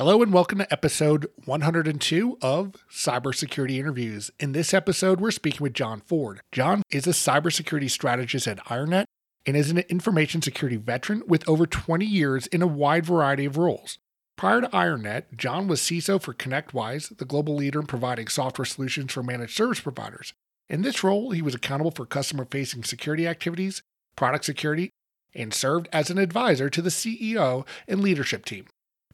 Hello and welcome to episode 102 of Cybersecurity Interviews. In this episode, we're speaking with John Ford. John is a cybersecurity strategist at IronNet and is an information security veteran with over 20 years in a wide variety of roles. Prior to IronNet, John was CISO for ConnectWise, the global leader in providing software solutions for managed service providers. In this role, he was accountable for customer facing security activities, product security, and served as an advisor to the CEO and leadership team.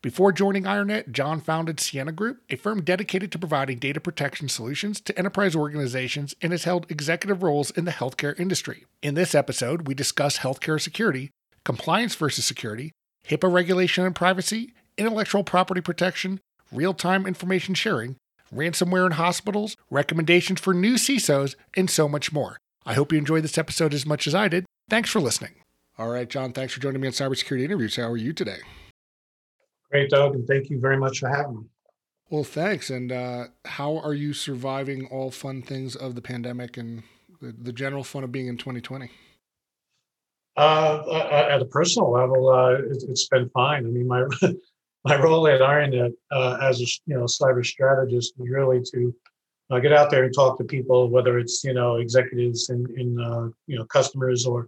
Before joining IronNet, John founded Sienna Group, a firm dedicated to providing data protection solutions to enterprise organizations and has held executive roles in the healthcare industry. In this episode, we discuss healthcare security, compliance versus security, HIPAA regulation and privacy, intellectual property protection, real time information sharing, ransomware in hospitals, recommendations for new CISOs, and so much more. I hope you enjoyed this episode as much as I did. Thanks for listening. All right, John, thanks for joining me on Cybersecurity Interviews. How are you today? Great, Doug, and thank you very much for having me. Well, thanks. And uh, how are you surviving all fun things of the pandemic and the, the general fun of being in 2020? Uh, uh, at a personal level, uh, it, has been fine. I mean, my my role at IronNet uh, as a you know cyber strategist is really to uh, get out there and talk to people, whether it's you know executives and in, in you know customers or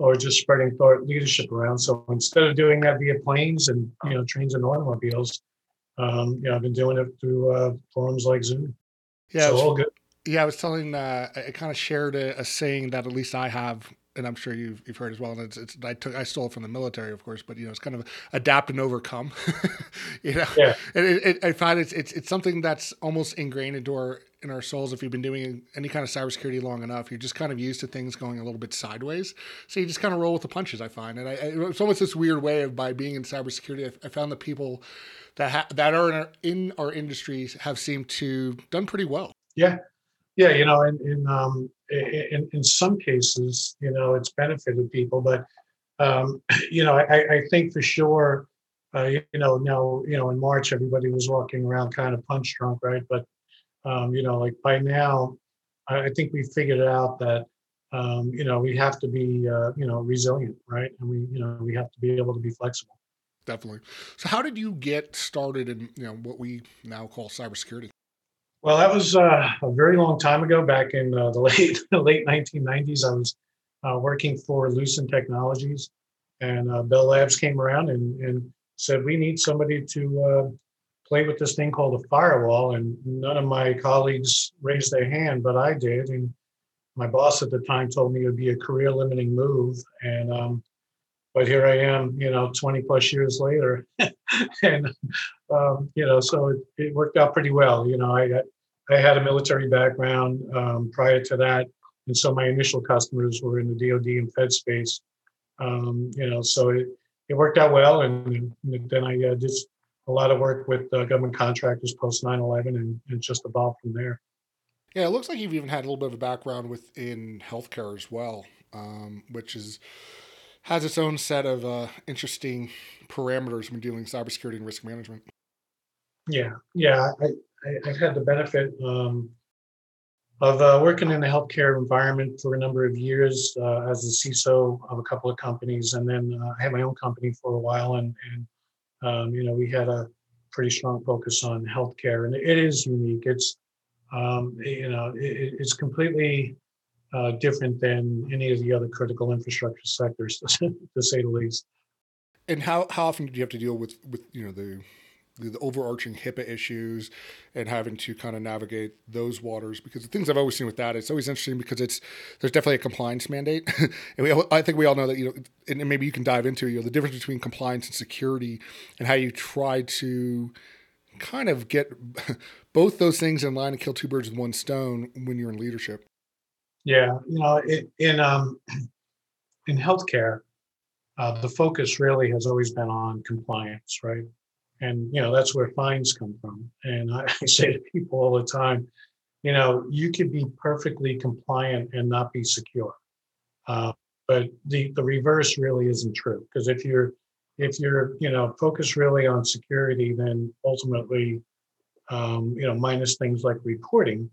or just spreading thought leadership around. So instead of doing that via planes and you know trains and automobiles, um, you know I've been doing it through uh, forums like Zoom. Yeah, so was, all good. Yeah, I was telling. Uh, I kind of shared a, a, saying that at least I have, and I'm sure you've you've heard as well. And it's, it's I took I stole it from the military, of course, but you know it's kind of adapt and overcome. you know, yeah. And it, it, I find it's it's it's something that's almost ingrained into our in our souls if you've been doing any kind of cybersecurity long enough. You're just kind of used to things going a little bit sideways, so you just kind of roll with the punches. I find, and I, it's almost this weird way of by being in cybersecurity. I, I found that people that ha- that are in our, in our industries have seemed to done pretty well. Yeah, yeah. You know, in in um, in, in some cases, you know, it's benefited people, but um, you know, I, I think for sure. Uh, you know, now, you know, in March, everybody was walking around kind of punch drunk, right? But um, you know, like by now, I, think we figured out that um, you know we have to be uh, you know resilient, right? And we you know we have to be able to be flexible. Definitely. So, how did you get started in you know what we now call cybersecurity? Well, that was uh, a very long time ago, back in uh, the late late 1990s. I was uh, working for Lucent Technologies, and uh, Bell Labs came around and, and said we need somebody to play with this thing called a firewall, and none of my colleagues raised their hand, but I did. And my boss at the time told me it would be a career limiting move. And um, but here I am, you know, 20 plus years later, and um, you know, so it, it, worked out pretty well. You know, I I had a military background um, prior to that, and so my initial customers were in the DoD and Fed space. Um, you know, so it, it worked out well, and, and then I uh, just a lot of work with uh, government contractors post 9-11 and, and just evolved from there. Yeah, it looks like you've even had a little bit of a background within healthcare as well, um, which is has its own set of uh, interesting parameters when dealing with cybersecurity and risk management. Yeah, yeah, I, I have had the benefit um, of uh, working in the healthcare environment for a number of years uh, as a CISO of a couple of companies, and then uh, I had my own company for a while, and, and um, you know, we had a pretty strong focus on healthcare, and it is unique. It's um, you know, it, it's completely uh, different than any of the other critical infrastructure sectors, to say the least. And how how often do you have to deal with with you know the the, overarching HIPAA issues and having to kind of navigate those waters. Because the things I've always seen with that, it's always interesting because it's there's definitely a compliance mandate, and we I think we all know that you know, and maybe you can dive into you know the difference between compliance and security and how you try to kind of get both those things in line and kill two birds with one stone when you're in leadership. Yeah, you know, it, in um, in healthcare, uh, the focus really has always been on compliance, right? And you know that's where fines come from. And I, say to people all the time, you know, you could be perfectly compliant and not be secure. Uh, but the the reverse really isn't true because if you're if you're you know focused really on security, then ultimately, um, you know, minus things like reporting,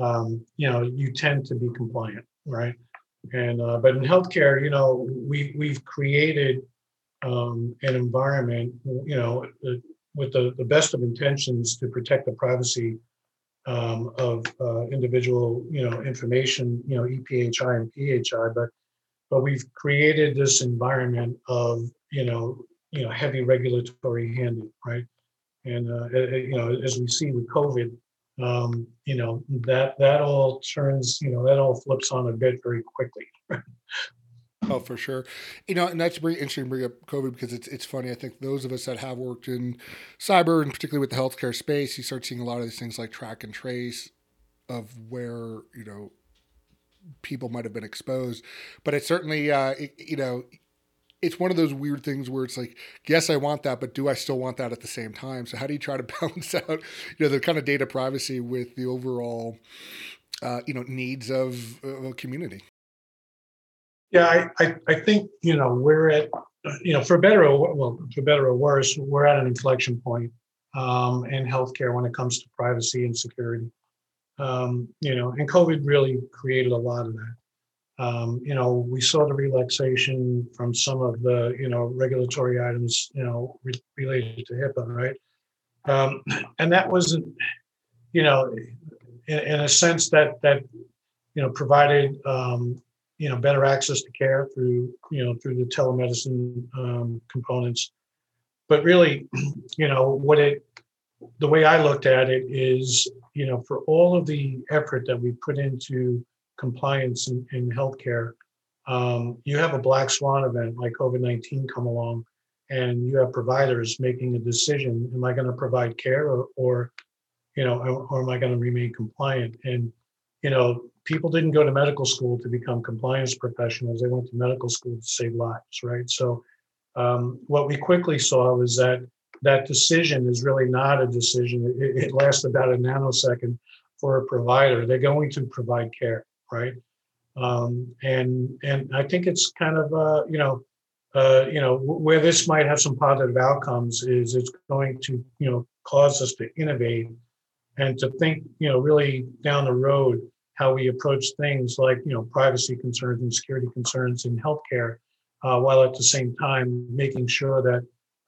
um, you know, you tend to be compliant, right? And uh, but in healthcare, you know, we we've created um, an environment, you know, with the, the best of intentions to protect the privacy um, of uh, individual, you know, information, you know, EPHI and PHI, but but we've created this environment of, you know, you know, heavy regulatory handling, right? And uh, you know, as we see with COVID, um, you know, that that all turns, you know, that all flips on a bit very quickly. Oh, for sure. You know, and that's very interesting to bring up COVID because it's it's funny. I think those of us that have worked in cyber and particularly with the healthcare space, you start seeing a lot of these things like track and trace of where you know people might have been exposed. But it's certainly, uh, it, you know, it's one of those weird things where it's like, yes, I want that, but do I still want that at the same time? So how do you try to balance out, you know, the kind of data privacy with the overall, uh, you know, needs of, of a community? Yeah, I, I, I think you know we're at you know for better or well for better or worse we're at an inflection point um, in healthcare when it comes to privacy and security. Um, you know, and COVID really created a lot of that. Um, you know, we saw the relaxation from some of the you know regulatory items you know re- related to HIPAA, right? Um, and that wasn't you know in, in, a sense that that you know provided um, you know better access to care through you know through the telemedicine um, components. But really you know what it the way i looked at it is you know for all of the effort that we put into compliance in, in healthcare um, you have a black swan event like covid-19 come along and you have providers making a decision am i going to provide care or, or you know or, or am i going to remain compliant? And you know people didn't go to medical school to become compliance professionals. They went to medical school to save lives, right? So, um, what we quickly saw was that that decision is really not a decision. It, it lasts about a nanosecond for a provider. They're going to provide care, right? Um, and and I think it's kind of uh, you know uh, you know where this might have some positive outcomes is it's going to you know cause us to innovate and to think you know really down the road how we approach things like you know privacy concerns and security concerns in healthcare, uh, while at the same time making sure that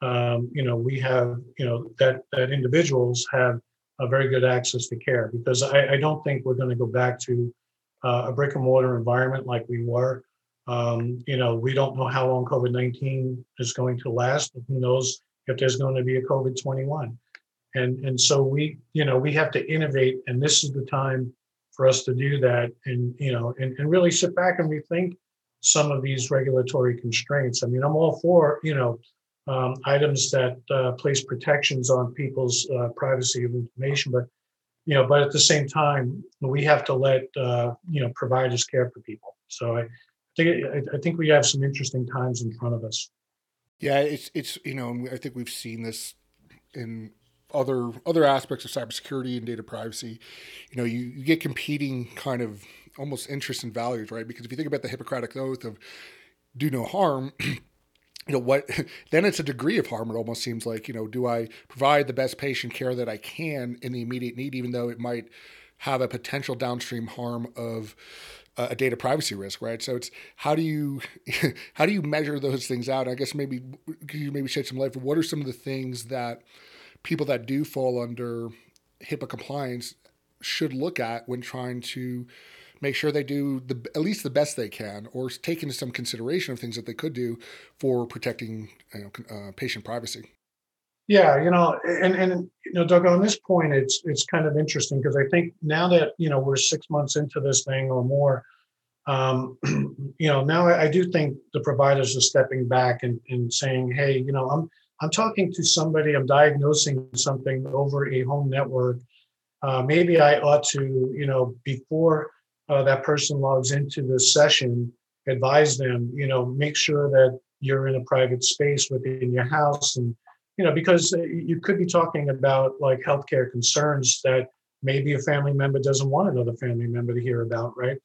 um, you know we have you know that that individuals have a very good access to care because I, I don't think we're going to go back to uh, a brick and mortar environment like we were. Um, you know, we don't know how long COVID 19 is going to last. Who knows if there's going to be a COVID 21? And, and so we, you know, we have to innovate, and this is the time for us to do that and you know and, and really sit back and rethink some of these regulatory constraints. I mean i'm all for you know um, items that uh, place protections on people's uh, privacy of information but you know but at the same time we have to let uh, you know providers care for people. So i think I, I think we have some interesting times in front of us. Yeah it's it's you know i think we've seen this in other other aspects of cybersecurity and data privacy, you know, you, you get competing kind of almost interests and values, right? Because if you think about the Hippocratic oath of do no harm, you know what then it's a degree of harm it almost seems like you know do i provide the best patient care that i can in the immediate need even though it might have a potential downstream harm of uh, a data privacy risk right so it's how do you how do you measure those things out i guess maybe could you maybe shed some light what are some of the things that people that do fall under HIPAA compliance should look at when trying to make sure they do the at least the best they can, or take into some consideration of things that they could do for protecting you know, uh, patient privacy. Yeah, you know, and and you know, Doug, on this point, it's it's kind of interesting because I think now that you know we're six months into this thing or more, um, you know, now I, I do think the providers are stepping back and, and saying, hey, you know, I'm I'm talking to somebody, I'm diagnosing something over a home network. Uh, maybe I ought to, you know, before uh, that person logs into the session, advise them, you know, make sure that you're in a private space within your house. And, you know, because uh, you could be talking about like healthcare concerns that maybe a family member doesn't want another family member to hear about, right?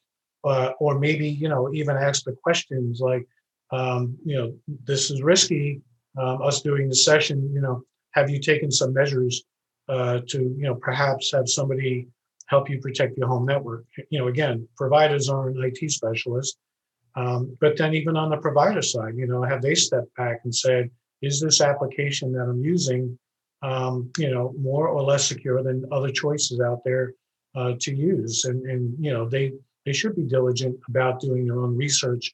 Uh, or maybe, you know, even ask the questions like, um, you know, this is risky, um, us doing the session, you know, have you taken some measures uh, to, you know, perhaps have somebody help you protect your home network? You know, again, providers are an IT specialist, um, but then even on the provider side, you know, have they stepped back and said, is this application that I'm using, um, you know, more or less secure than other choices out there uh, to use? And, and, you know, they, they should be diligent about doing their own research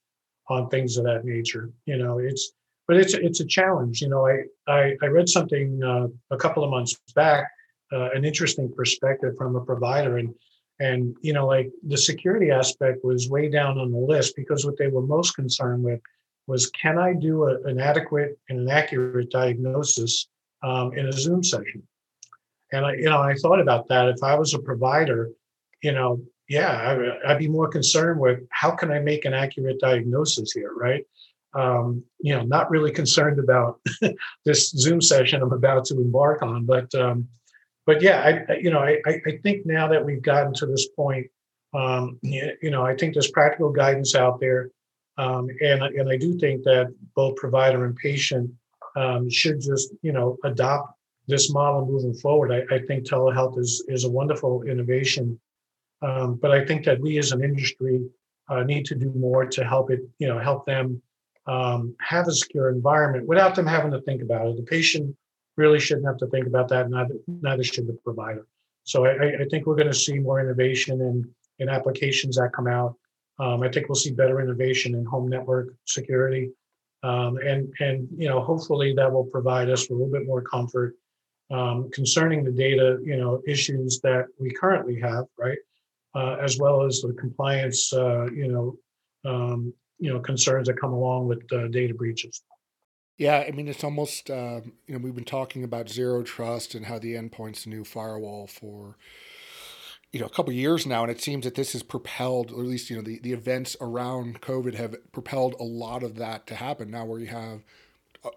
on things of that nature. You know, it's, but it's it's a challenge. You know, I I, I read something uh, a couple of months back, uh, an interesting perspective from a provider, and and you know, like the security aspect was way down on the list because what they were most concerned with was can I do a, an adequate and an accurate diagnosis um, in a Zoom session? And I, you know, I thought about that. If I was a provider, you know, yeah, I, I'd be more concerned with how can I make an accurate diagnosis here, right? Um, you know, not really concerned about this Zoom session I'm about to embark on. But um, but yeah, I, you know, I, I think now that we've gotten to this point, um, you know, I think there's practical guidance out there, um, and and I do think that both provider and patient um, should just you know adopt this model moving forward. I, I think telehealth is is a wonderful innovation, um, but I think that we as an industry uh, need to do more to help it, you know, help them um, have a secure environment without them having to think about it. The patient really shouldn't have to think about that, neither, neither should the provider. So I, I think we're going to see more innovation in, in applications that come out. Um, I think we'll see better innovation in home network security. Um, and, and, you know, hopefully that will provide us a little bit more comfort um, concerning the data, you know, issues that we currently have, right? Uh, as well as the compliance, uh, you know, um, you know concerns that come along with uh, data breaches. Yeah, I mean it's almost uh, you know we've been talking about zero trust and how the endpoint's new firewall for you know a couple years now, and it seems that this has propelled, or at least you know the the events around COVID have propelled a lot of that to happen. Now where you have uh,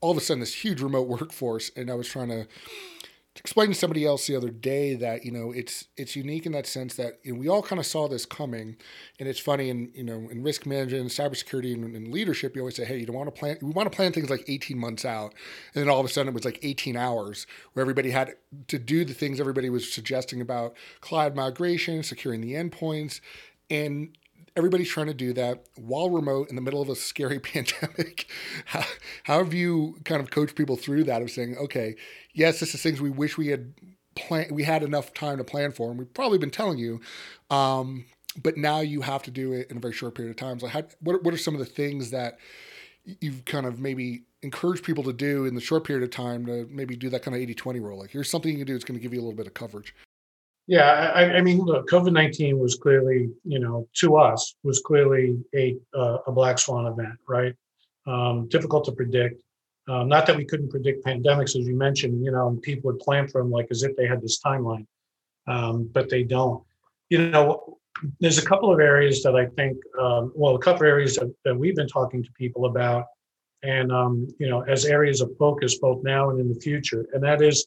all of a sudden this huge remote workforce, and I was trying to explained to somebody else the other day that you know it's it's unique in that sense that you know, we all kind of saw this coming, and it's funny in you know in risk management, and cybersecurity, and, and leadership, you always say, hey, you don't want to plan. We want to plan things like eighteen months out, and then all of a sudden it was like eighteen hours where everybody had to do the things everybody was suggesting about cloud migration, securing the endpoints, and everybody's trying to do that while remote in the middle of a scary pandemic. how, how have you kind of coached people through that of saying, okay, yes, this is things we wish we had plan we had enough time to plan for, and we've probably been telling you, um, but now you have to do it in a very short period of time. So, how, what what are some of the things that you've kind of maybe encouraged people to do in the short period of time to maybe do that kind of 80-20 rule? Like, here's something you can do that's going to give you a little bit of coverage. Yeah, I, I mean, look, COVID nineteen was clearly, you know, to us was clearly a uh, a black swan event, right? Um, difficult to predict. Um, not that we couldn't predict pandemics, as you mentioned, you know, and people would plan for them like as if they had this timeline, um, but they don't. You know, there's a couple of areas that I think, um, well, a couple of areas that, that, we've been talking to people about, and um, you know, as areas of focus both now and in the future, and that is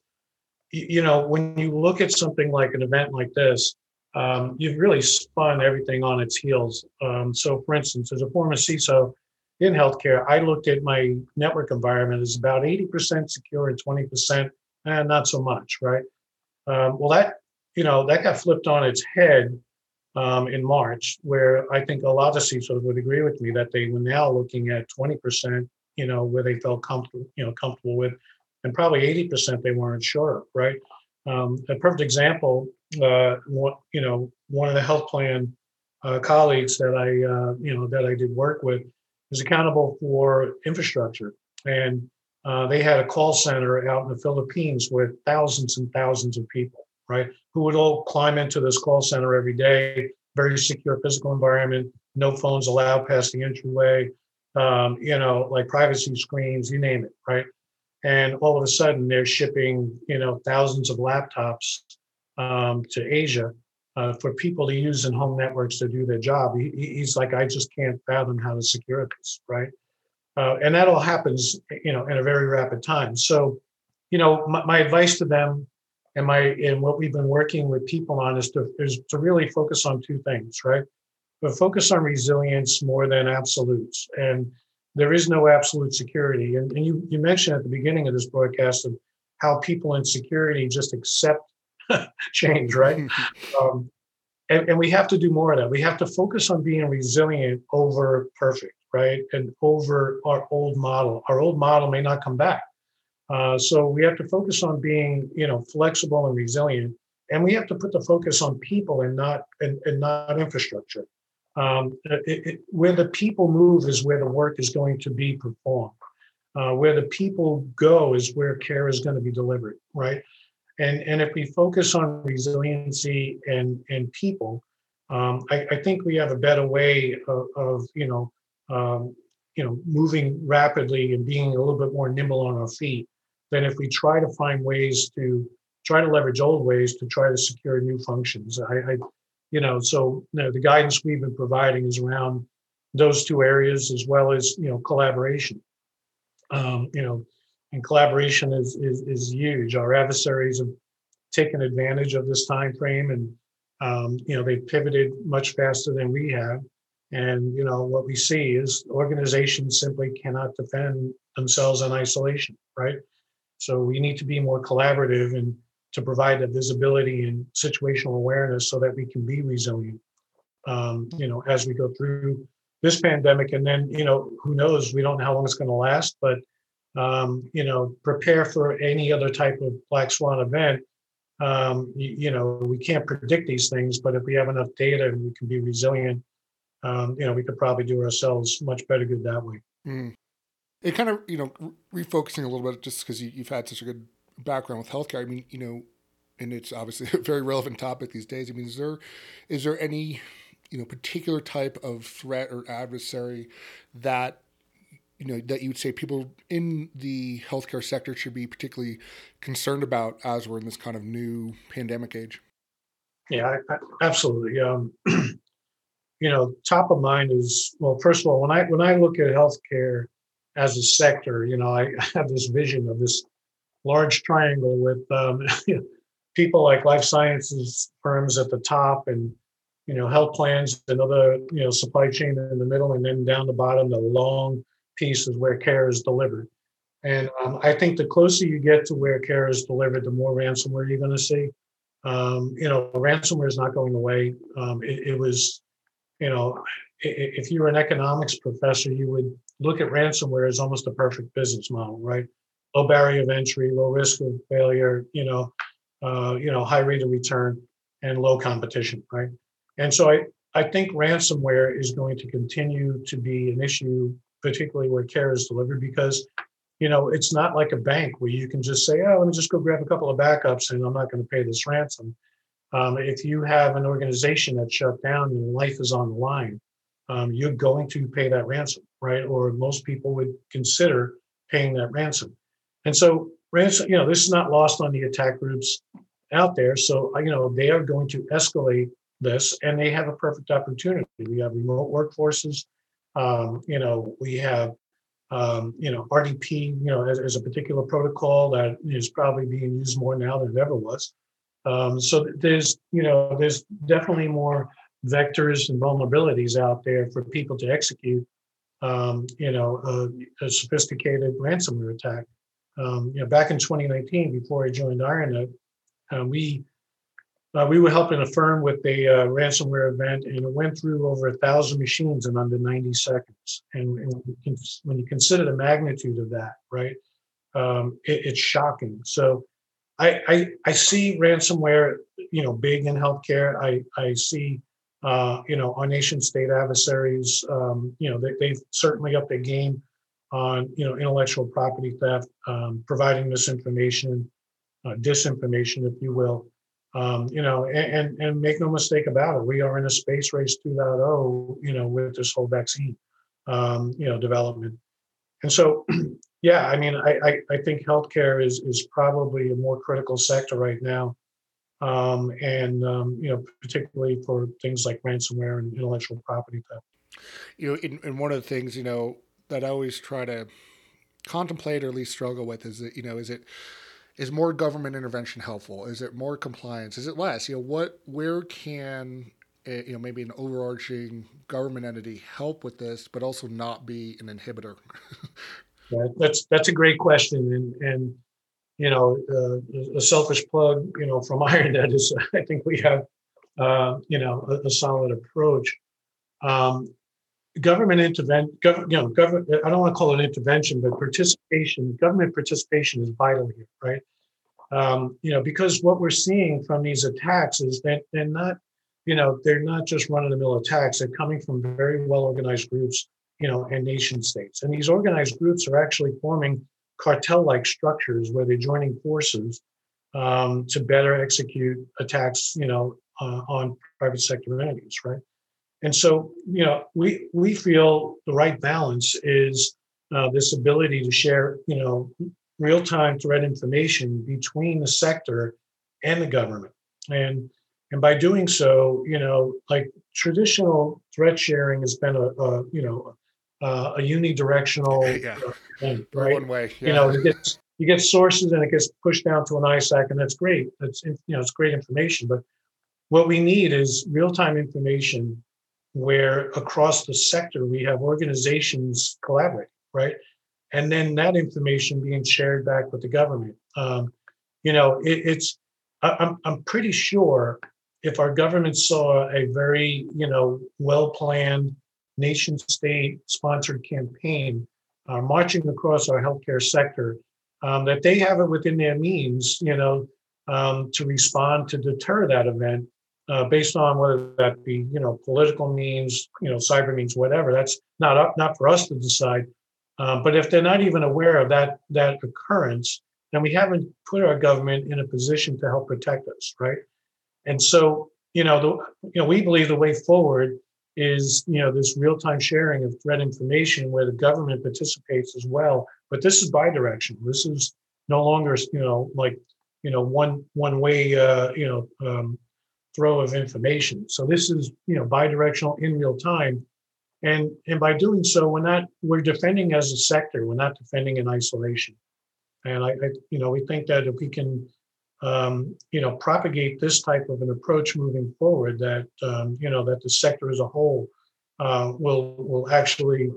you know, when you look at something like an event like this, um, you've really spun everything on its heels. Um, so, for instance, as a former CISO in healthcare, I looked at my network environment as about 80% secure and 20% eh, not so much, right? Um, well, that you know that got flipped on its head um, in March, where I think a lot of CISOs would agree with me that they were now looking at 20%, you know, where they felt comfortable, you know, comfortable with and probably 80% they weren't sure, right? Um, a perfect example, uh, one, you know, one of the health plan uh, colleagues that I, uh, you know, that I did work with is accountable for infrastructure. And uh, they had a call center out in the Philippines with thousands and thousands of people, right? Who would all climb into this call center every day, very secure physical environment, no phones allowed past the entryway, um, you know, like privacy screens, you name it, right? And all of a sudden they're shipping you know thousands of laptops um, to Asia, uh, for people to use in home networks to do their job. He, he's like, I just can't fathom how to secure this, right? Uh, and that all happens, you know, in a very rapid time. So, you know, my, my, advice to them and my and what we've been working with people on is to is to really focus on two things, right? But focus on resilience more than absolutes. And there is no absolute security. And, and you you mentioned at the beginning of this broadcast of how people in security just accept change, right? um, and, and we have to do more of that. We have to focus on being resilient over perfect, right? And over our old model. Our old model may not come back. Uh, so we have to focus on being, you know, flexible and resilient. And we have to put the focus on people and not and, and not infrastructure. Um, it, it, where the people move is where the work is going to be performed. Uh, where the people go is where care is going to be delivered, right? And, and if we focus on resiliency and, and people, um, I, I, think we have a better way of, of you know, um, you know, moving rapidly and being a little bit more nimble on our feet than if we try to find ways to try to leverage old ways to try to secure new functions. I, I you know, so you know, the guidance we've been providing is around those two areas as well as you know collaboration. Um, you know, and collaboration is, is, is huge. Our adversaries have taken advantage of this time frame, and um, you know they've pivoted much faster than we have. And you know what we see is organizations simply cannot defend themselves in isolation, right? So we need to be more collaborative and to provide the visibility and situational awareness so that we can be resilient. Um, you know, as we go through this pandemic, and then you know, who knows? We don't know how long it's going to last, but um, you know, prepare for any other type of black swan event. Um, you, you, know, we can't predict these things, but if we have enough data and we can be resilient, um, you know, we could probably do ourselves much better good that way. Mm. It kind of, you know, refocusing a little bit just because you, you've had such a good background with healthcare. I mean, you know, and it's obviously a very relevant topic these days. I mean, is there is there any you know particular type of threat or adversary that you know that you would say people in the healthcare sector should be particularly concerned about as we're in this kind of new pandemic age? Yeah, I, I, absolutely. Um, you know, top of mind is well. First of all, when I when I look at healthcare as a sector, you know, I have this vision of this large triangle with um, people like life sciences firms at the top and you know health plans and other you know supply chain in the middle and then down the bottom the long piece is where care is delivered. And um, I think the closer you get to where care is delivered, the more ransomware you're going to see. Um, you know, ransomware is not going away. Um, it, it, was, you know, if you were an economics professor, you would look at ransomware as almost a perfect business model, right? Low barrier of entry, low risk of failure, you know, uh, you know, high rate of return, and low competition, right? And so I, I think ransomware is going to continue to be an issue particularly where care is delivered, because you know it's not like a bank where you can just say, "Oh, let me just go grab a couple of backups and I'm not going to pay this ransom." Um, if you have an organization that's shut down and life is on the line, um, you're going to pay that ransom, right? Or most people would consider paying that ransom. And so, ransom, you know, this is not lost on the attack groups out there. So, you know, they are going to escalate this, and they have a perfect opportunity. We have remote workforces um, you know, we have, um, you know, RDP, you know, as, as, a particular protocol that is probably being used more now than it ever was. Um, so there's, you know, there's definitely more vectors and vulnerabilities out there for people to execute, um, you know, a, a, sophisticated ransomware attack. Um, you know, back in 2019, before I joined IronNet, uh, we uh, we were helping a firm with a uh, ransomware event, and it went through over a thousand machines in under 90 seconds. And, and when you consider the magnitude of that, right, um, it, it's shocking. So I, I, I see ransomware, you know, big in healthcare. I I see, uh, you know, our nation state adversaries. Um, you know, they, they've certainly upped their game on you know intellectual property theft, um, providing misinformation, uh, disinformation, if you will. Um, you know, and, and make no mistake about it, we are in a space race 2.0, you know, with this whole vaccine, um, you know, development. And so, yeah, I mean, I, I, I think healthcare is is probably a more critical sector right now um, and um, you know, particularly for things like ransomware and intellectual property theft. You know, in, and one of the things you know that I always try to contemplate or at least struggle with is that you know is it is more government intervention helpful? Is it more compliance? Is it less? You know, what where can a, you know maybe an overarching government entity help with this, but also not be an inhibitor? yeah, that's that's a great question, and and you know uh, a selfish plug, you know, from IronNet is I think we have uh, you know a, a solid approach. Um, government intervention, gov- you know, government. I don't want to call it intervention, but participation. Government participation is vital here, right? Um, you know, because what we're seeing from these attacks is that they're not, you know, they're not just run-of-the-mill attacks. They're coming from very well-organized groups, you know, and nation states. And these organized groups are actually forming cartel-like structures where they're joining forces um, to better execute attacks, you know, uh, on private sector entities, right? And so, you know, we we feel the right balance is uh, this ability to share, you know, real-time threat information between the sector and the government. And and by doing so, you know, like traditional threat sharing has been a, a you know uh, a unidirectional yeah. thing, right? One way. Yeah. You know, you get you get sources and it gets pushed down to an ISAC, and that's great. That's you know, it's great information. But what we need is real-time information where across the sector we have organizations collaborate, right? And then that information being shared back with the government. Um, you know, it, it's I, I'm I'm pretty sure if our government saw a very you know well planned nation state sponsored campaign uh, marching across our healthcare sector, um, that they have it within their means, you know, um, to respond to deter that event uh, based on whether that be you know political means, you know cyber means, whatever. That's not up not for us to decide. Uh, but if they're not even aware of that that occurrence, then we haven't put our government in a position to help protect us, right? And so you know the you know we believe the way forward is you know this real time sharing of threat information where the government participates as well. But this is bidirectional. This is no longer you know like you know one one way uh, you know um, throw of information. So this is, you know, bidirectional in real time. And, and by doing so, we're not, we're defending as a sector, we're not defending in isolation. And I, I you know, we think that if we can, um, you know, propagate this type of an approach moving forward, that, um, you know, that the sector as a whole uh, will, will actually,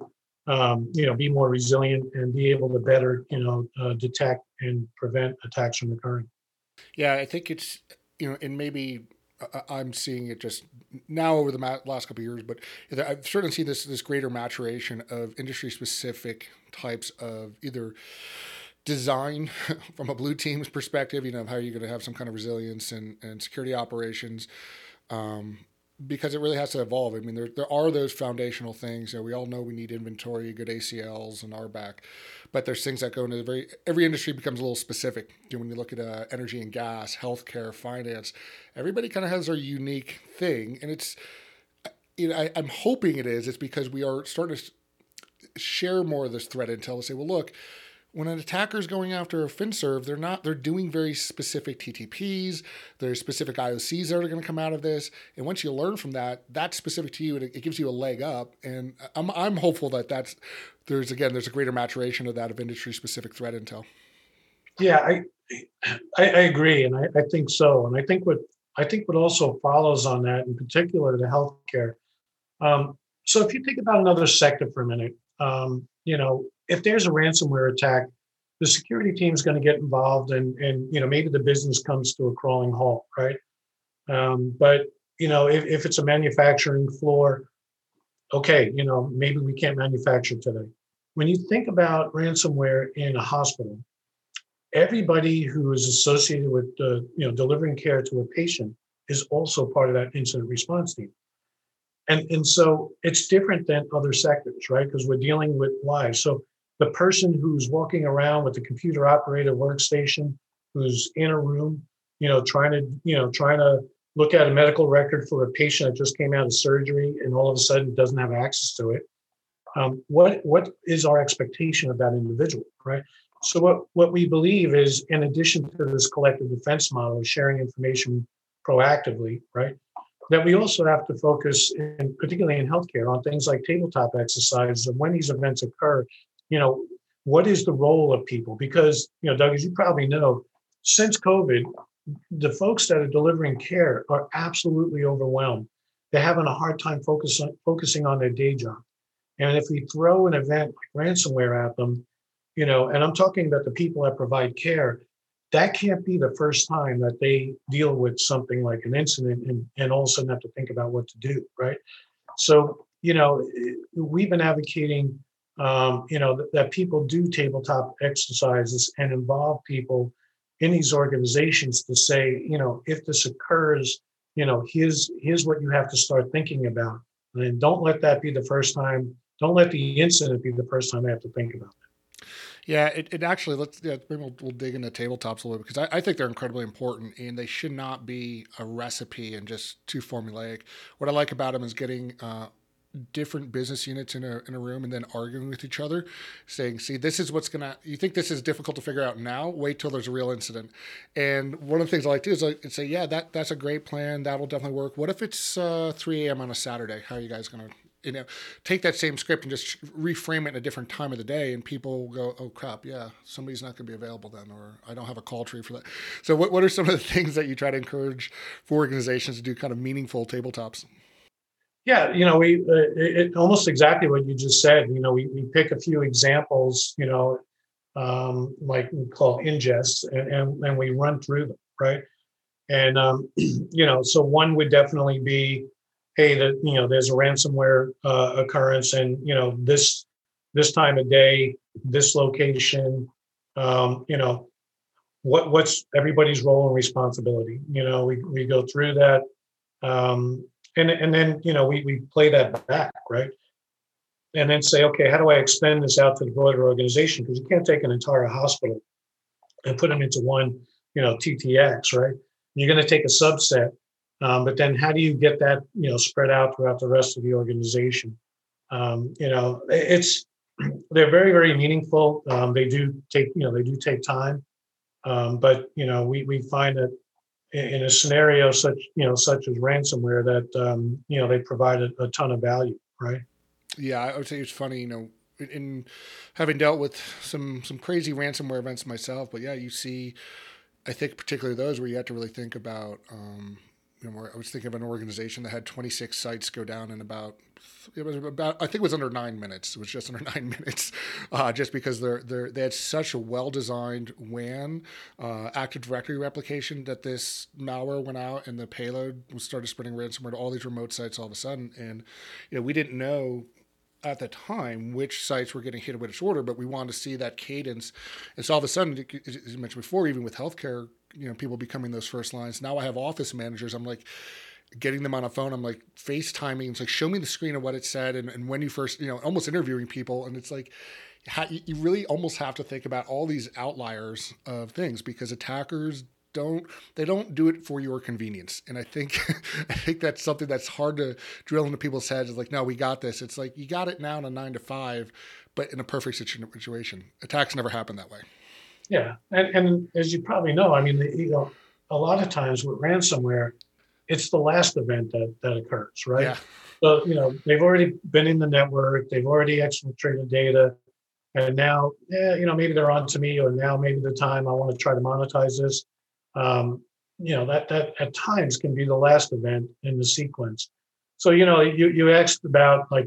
um, you know, be more resilient and be able to better, you know, uh, detect and prevent attacks from occurring. Yeah, I think it's, you know, and maybe I'm seeing it just now over the last couple of years, but I've certainly seen this this greater maturation of industry specific types of either design from a blue team's perspective. You know, how you're you going to have some kind of resilience and, and security operations, um, because it really has to evolve. I mean, there there are those foundational things. You know, we all know we need inventory, good ACLs, and RBAC, but there's things that go into the very every industry becomes a little specific. You know, when you look at uh, energy and gas, healthcare, finance, everybody kind of has their unique thing, and it's you know I, I'm hoping it is. It's because we are starting to share more of this threat intel to say, well, look when an attacker is going after a FinServ, they're not they're doing very specific TTPs. There's specific IOCs that are going to come out of this, and once you learn from that, that's specific to you, and it, it, gives you a leg up. And I'm I'm hopeful that that's there's again there's a greater maturation of that of industry specific threat intel. Yeah, I I, I agree, and I, I think so, and I think what I think what also follows on that, in particular, the healthcare. Um, so if you think about another sector for a minute, um, you know, if there's a ransomware attack, the security team is going to get involved, and and you know maybe the business comes to a crawling halt, right? Um, but you know, if, if it's a manufacturing floor, okay, you know maybe we can't manufacture today. When you think about ransomware in a hospital, everybody who is associated with uh, you know delivering care to a patient is also part of that incident response team. And, and so it's different than other sectors, right? Because we're dealing with lives. So the person who's walking around with the computer operated workstation, who's in a room, you know, trying to, you know, trying to look at a medical record for a patient that just came out of surgery and all of a sudden doesn't have access to it. Um, what what is our expectation of that individual, right? So what, what we believe is in addition to this collective defense model of sharing information proactively, right? That we also have to focus, in, particularly in healthcare, on things like tabletop exercises and when these events occur, you know, what is the role of people? Because, you know, Doug, as you probably know, since COVID, the folks that are delivering care are absolutely overwhelmed. They're having a hard time focus on, focusing on their day job. And if we throw an event like ransomware at them, you know, and I'm talking about the people that provide care, that can't be the first time that they deal with something like an incident and, and all of a sudden have to think about what to do, right? So, you know, we've been advocating, um, you know, that, that people do tabletop exercises and involve people in these organizations to say, you know, if this occurs, you know, here's here's what you have to start thinking about. And don't let that be the first time, don't let the incident be the first time they have to think about it. Yeah, it, it actually let's yeah, maybe we'll, we'll dig into tabletops a little bit because I, I think they're incredibly important and they should not be a recipe and just too formulaic. What I like about them is getting uh, different business units in a, in a room and then arguing with each other saying see this is what's gonna you think this is difficult to figure out now? Wait till there's a real incident. And one of the things i like to do is say yeah that that's a great plan. That'll definitely work. What if it's uh, 3 a.m on a saturday? How are you guys gonna you know take that same script and just reframe it in a different time of the day and people go oh crap. Yeah somebody's not going to be available then or i don't have a call tree for that. So what, what are some of the things that you try to encourage for organizations to do kind of meaningful tabletops yeah, you know, we uh, it, almost exactly what you just said. You know, we, we pick a few examples, you know, um, like we call injects, and, and, and we run through them, right? And um, you know, so one would definitely be, hey, that you know, there's a ransomware uh, occurrence, and you know, this this time of day, this location, um, you know, what what's everybody's role and responsibility? You know, we we go through that. Um, and and then you know we we play that back right? And then say okay how do i extend this out to the broader organization? Because you can't take an entire hospital and put them into one you know ttx right? You're going to take a subset um, but then how do you get that you know spread out throughout the rest of the organization? Um, you know it's they're very very meaningful. Um, they do take you know they do take time. Um, but you know we we find that in a scenario such you know such as ransomware that um, you know they provided a ton of value right? Yeah i would say it's funny you know in having dealt with some some crazy ransomware events myself but yeah you see i think particularly those where you have to really think about um, I was thinking of an organization that had 26 sites go down in about it was about I think it was under nine minutes. It was just under nine minutes, uh, just because they're they they had such a well designed WAN uh, Active Directory replication that this malware went out and the payload started spreading ransomware to all these remote sites all of a sudden, and you know we didn't know at the time which sites were getting hit in which order, but we wanted to see that cadence. And so all of a sudden, as you mentioned before, even with healthcare you know people becoming those first lines. Now I have office managers. I'm like getting them on a phone. I'm like FaceTiming. It's like show me the screen of what it said and, and when you first you know almost interviewing people. And it's like you really almost have to think about all these outliers of things because attackers don't they don't do it for your convenience and i think i think that's something that's hard to drill into people's heads it's like no we got this it's like you got it now in a nine to five but in a perfect situation attacks never happen that way yeah, and, and as you probably know, I mean, the, you know, a lot of times with ransomware, it's the last event that that occurs, right? Yeah. So you know they've already been in the network, they've already exfiltrated data, and now, yeah, you know, maybe they're on to me, or now maybe the time I want to try to monetize this. Um, you know that that at times can be the last event in the sequence. So you know, you you asked about like,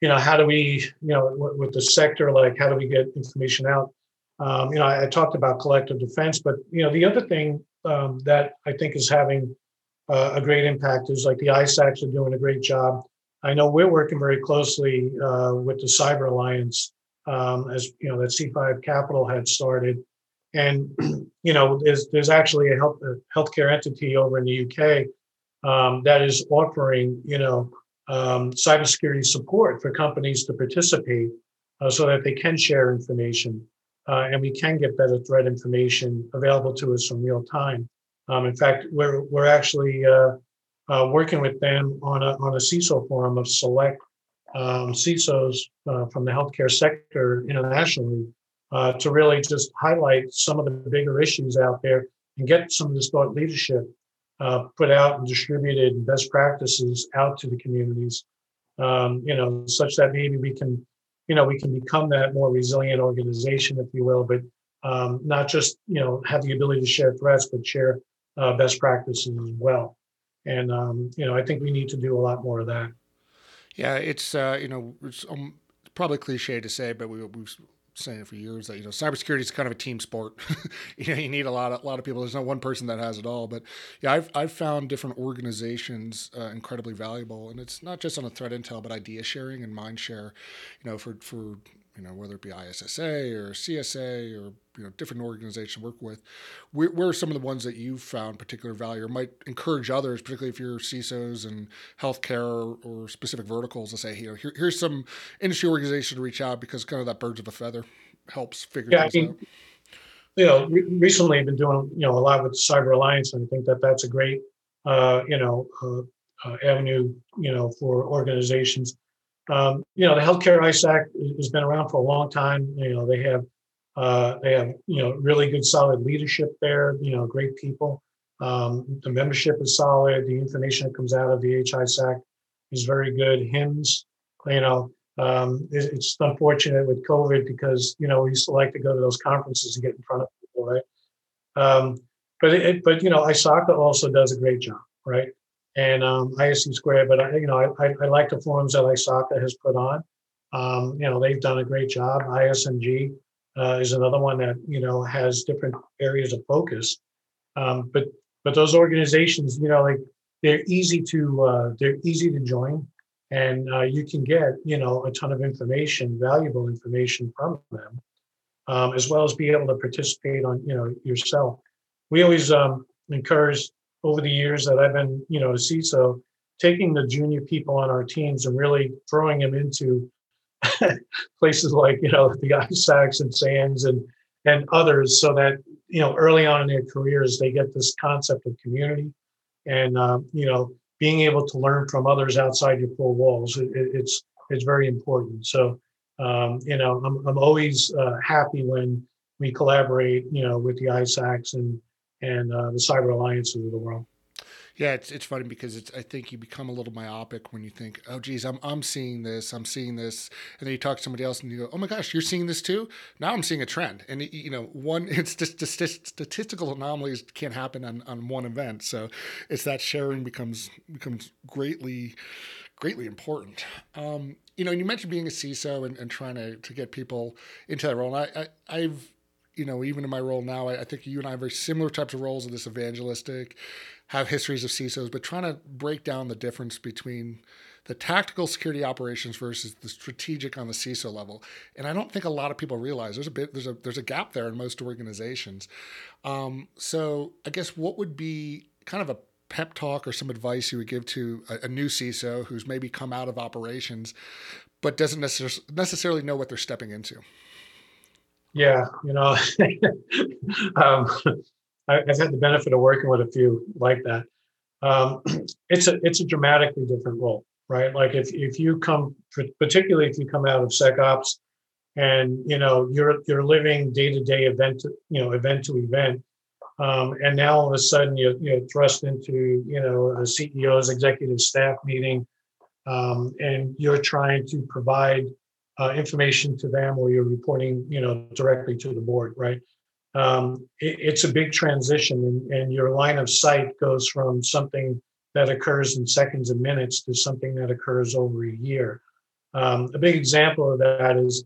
you know, how do we, you know, with, with the sector, like how do we get information out? Um, you know, I, I, talked about collective defense, but you know, the other thing um, that I think is having uh, a great impact is like the ISACs are doing a great job. I know we're working very closely uh, with the Cyber Alliance, um, as you know, that C5 Capital had started, and you know, there's there's actually a health a healthcare entity over in the UK um, that is offering you know um, cybersecurity support for companies to participate, uh, so that they can share information uh, and we can get better threat information available to us in real time. Um, in fact, we're we're actually uh, uh, working with them on a on a CISO forum of select um, CISOs uh, from the healthcare sector internationally uh, to really just highlight some of the bigger issues out there and get some of this thought leadership uh, put out and distributed and best practices out to the communities, um, you know, such that maybe we can, you know, we can become that more resilient organization, if you will, but um, not just, you know, have the ability to share threats, but share uh, best practices as well. And, um, you know, I think we need to do a lot more of that. Yeah, it's, uh, you know, it's um, probably cliche to say, but we, we've saying it for years that you know cybersecurity is kind of a team sport. you know, you need a lot of a lot of people. There's not one person that has it all. But yeah, I've I've found different organizations uh, incredibly valuable, and it's not just on a threat intel, but idea sharing and mind share. You know, for for you know, whether it be ISSA or CSA or you know different organizations to work with, where, where, are some of the ones that you've found particular value or might encourage others, particularly if you're CISOs and healthcare or, or specific verticals, to say, you know, here, here's some industry organization to reach out because kind of that birds of a feather helps figure yeah, things I mean, out. You know, re- recently I've been doing you know a lot with Cyber Alliance, and I think that that's a great uh, you know uh, uh, avenue you know for organizations um, you know, the healthcare ISAC has been around for a long time. You know, they have uh, they have you know really good, solid leadership there. You know, great people. Um, the membership is solid. The information that comes out of the HISAC is very good. HIMSS, you know, um, it, it's unfortunate with COVID because you know we used to like to go to those conferences and get in front of people, right? Um, but it, but you know, ISACA also does a great job, right? And um, ISC Square. But I, you know, I, I, like the forums that ISACA has put on. Um, you know, they've done a great job. ISMG uh, is another one that you know has different areas of focus. Um, but but those organizations, you know, like they're easy to uh, they're easy to join, and uh, you can get you know a ton of information, valuable information from them, um, as well as be able to participate on you know yourself. We always um, encourage over the years that I've been, you know, a CISO, taking the junior people on our teams and really throwing them into places like, you know, the ISACs and SANS and and others, so that you know, early on in their careers, they get this concept of community, and um, you know, being able to learn from others outside your four walls. It, it's it's very important. So, um, you know, I'm I'm always uh, happy when we collaborate, you know, with the ISACs and and uh, the cyber alliances of the world. Yeah, it's it's funny because it's I think you become a little myopic when you think, oh geez, I'm I'm seeing this, I'm seeing this, and then you talk to somebody else and you go, oh my gosh, you're seeing this too. Now I'm seeing a trend, and you know, one it's just statistical anomalies can't happen on, on one event, so it's that sharing becomes becomes greatly greatly important. Um, you know, and you mentioned being a CISO and, and trying to, to get people into that role. And I, I I've you know, even in my role now, I, I, think you and I have very similar types of roles in this evangelistic, have histories of CISOs, but trying to break down the difference between the tactical security operations versus the strategic on the CISO level. And I don't think a lot of people realize there's a bit there's a there's a gap there in most organizations. Um, so I guess what would be kind of a pep talk or some advice you would give to a, a new CISO who's maybe come out of operations, but doesn't necess- necessarily know what they're stepping into? Yeah, you know, um, I, have had the benefit of working with a few like that. Um, it's a it's a dramatically different role, right? Like if if you come, particularly if you come out of SecOps, and you know you're you're living day to day event, to, you know, event to event, um, and now all of a sudden you're, you're thrust into you know a CEO's executive staff meeting, um, and you're trying to provide uh, information to them or you're reporting, you know, directly to the board, right? Um, it, it's a big transition and, and your line of sight goes from something that occurs in seconds and minutes to something that occurs over a year. Um, a big example of that is,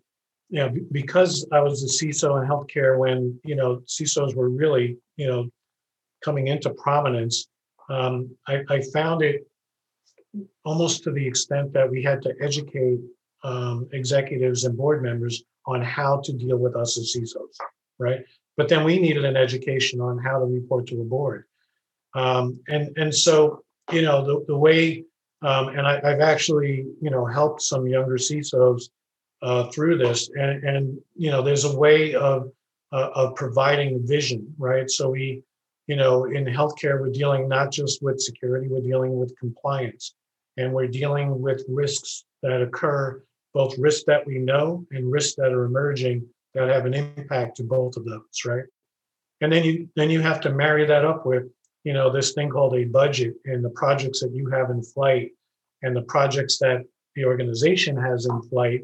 you know, because I was a CISO in healthcare when, you know, CISOs were really, you know, coming into prominence, um, I, I found it almost to the extent that we had to educate um, executives and board members on how to deal with us as CISOs, right? But then we needed an education on how to report to a board. Um, and, and so, you know, the, the way, um, and I, have actually, you know, helped some younger CISOs uh, through this. And, and, you know, there's a way of, uh, of providing vision, right? So we, you know, in healthcare, we're dealing not just with security, we're dealing with compliance and we're dealing with risks that occur both risks that we know and risks that are emerging that have an impact to both of those, right? And then you then you have to marry that up with, you know, this thing called a budget and the projects that you have in flight and the projects that the organization has in flight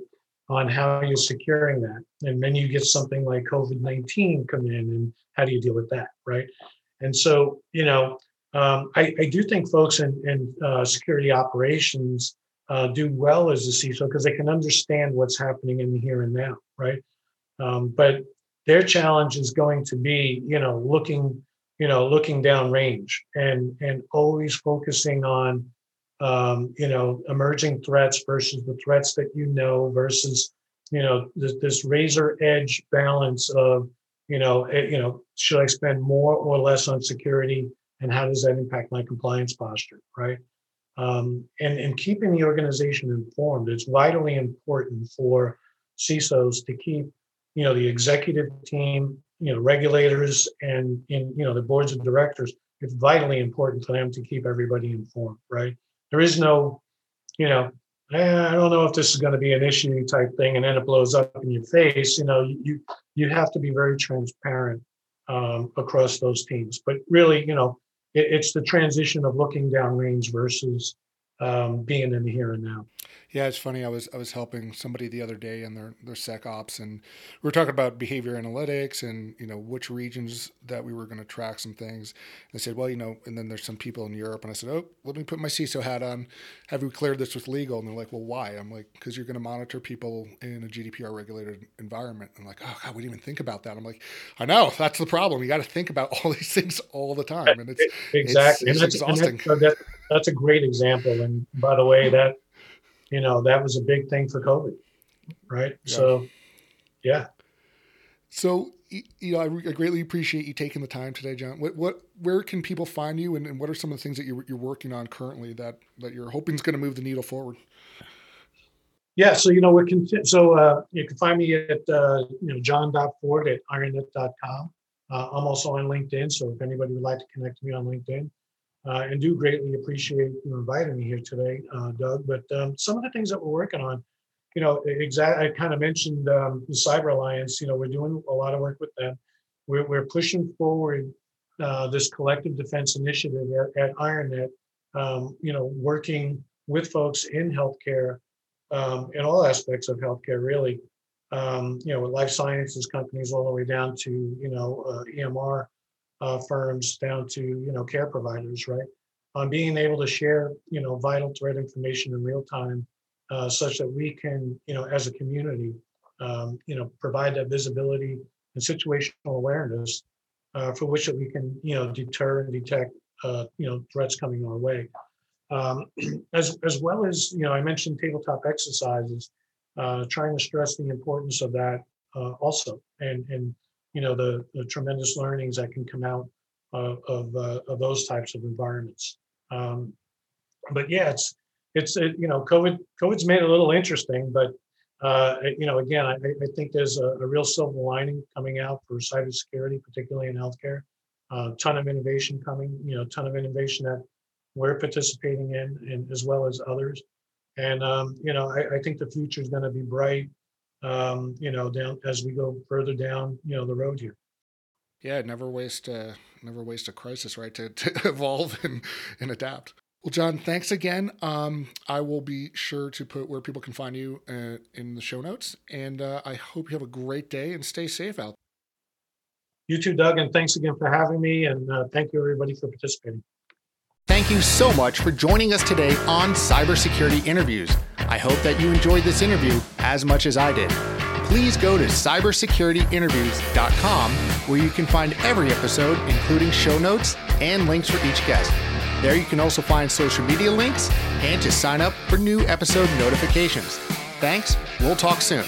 on how you're securing that. And then you get something like COVID 19 come in, and how do you deal with that, right? And so, you know, um, I, I, do think folks in, in uh, security operations uh, do well as a CISO because they can understand what's happening in the here and now, right? Um, but their challenge is going to be, you know, looking, you know, looking down range and and always focusing on um, you know, emerging threats versus the threats that you know versus, you know, this, this razor edge balance of, you know, eh, you know, should I spend more or less on security, and how does that impact my compliance posture, right? Um, and and keeping the organization informed. It's vitally important for CISOs to keep, you know, the executive team, you know, regulators, and in you know the boards of directors. It's vitally important for them to keep everybody informed, right? There is no, you know, eh, I don't know if this is going to be an issue type thing, and then it blows up in your face. You know, you you have to be very transparent um, across those teams. But really, you know, it, it's the transition of looking down range versus um, being in the here and now. Yeah, it's funny. I was I was helping somebody the other day in their their SecOps, and we were talking about behavior analytics and you know which regions that we were going to track some things. And they said, well, you know, and then there's some people in Europe, and I said, oh, let me put my CISO hat on. Have we cleared this with legal? And they're like, well, why? I'm like, because you're going to monitor people in a GDPR regulated environment. I'm like, oh God, we didn't even think about that. I'm like, I know that's the problem. You got to think about all these things all the time, and it's exactly it's, it's exhausting. And that's, that's a great example. And by the way, that you know, that was a big thing for COVID, right? Yeah. So, yeah. So, you know, I, I, greatly appreciate you taking the time today, John. What, what, where can people find you, and, and what are some of the things that you're, you're working on currently that that you're hoping is going to move the needle forward? Yeah, so you know we can. so uh, you can find me at uh, you know john.ford at ironnet.com. Uh, I'm also on LinkedIn, so if anybody would like to connect to me on LinkedIn, uh, and do greatly appreciate you inviting me here today, uh, Doug. But um, some of the things that we're working on, you know, exactly. I kind of mentioned um, the Cyber Alliance. You know, we're doing a lot of work with them. We're, we're pushing forward uh, this collective defense initiative at, at IronNet. Um, you know, working with folks in healthcare, um, in all aspects of healthcare, really. Um, you know, with life sciences companies all the way down to you know uh, EMR uh, firms down to you know care providers, right? On being able to share you know vital threat information in real time, uh, such that we can you know as a community um, you know provide that visibility and situational awareness uh, for which that we can you know deter and detect uh, you know threats coming our way. Um, as as well as you know, I mentioned tabletop exercises, uh, trying to stress the importance of that uh, also, and and you know the, the tremendous learnings that can come out uh, of, uh, of those types of environments. Um, but yeah, it's it's it, you know COVID COVID's made it a little interesting, but uh, you know again I, I think there's a, a, real silver lining coming out for cybersecurity, particularly in healthcare. A uh, ton of innovation coming, you know, ton of innovation that we're participating in, and as well as others. And um, you know, I, I think the future is going to be bright um, you know, down as we go further down, you know, the road here. Yeah, never waste a never waste a crisis, right? To, to evolve and, and adapt. Well, John, thanks again. Um, I will be sure to put where people can find you uh, in the show notes, and uh, I hope you have a great day and stay safe out. You too, Doug, and thanks again for having me, and uh, thank you everybody for participating. Thank you so much for joining us today on Cybersecurity Interviews. I hope that you enjoyed this interview as much as I did. Please go to cybersecurityinterviews.com where you can find every episode, including show notes and links for each guest. There you can also find social media links and to sign up for new episode notifications. Thanks. We'll talk soon.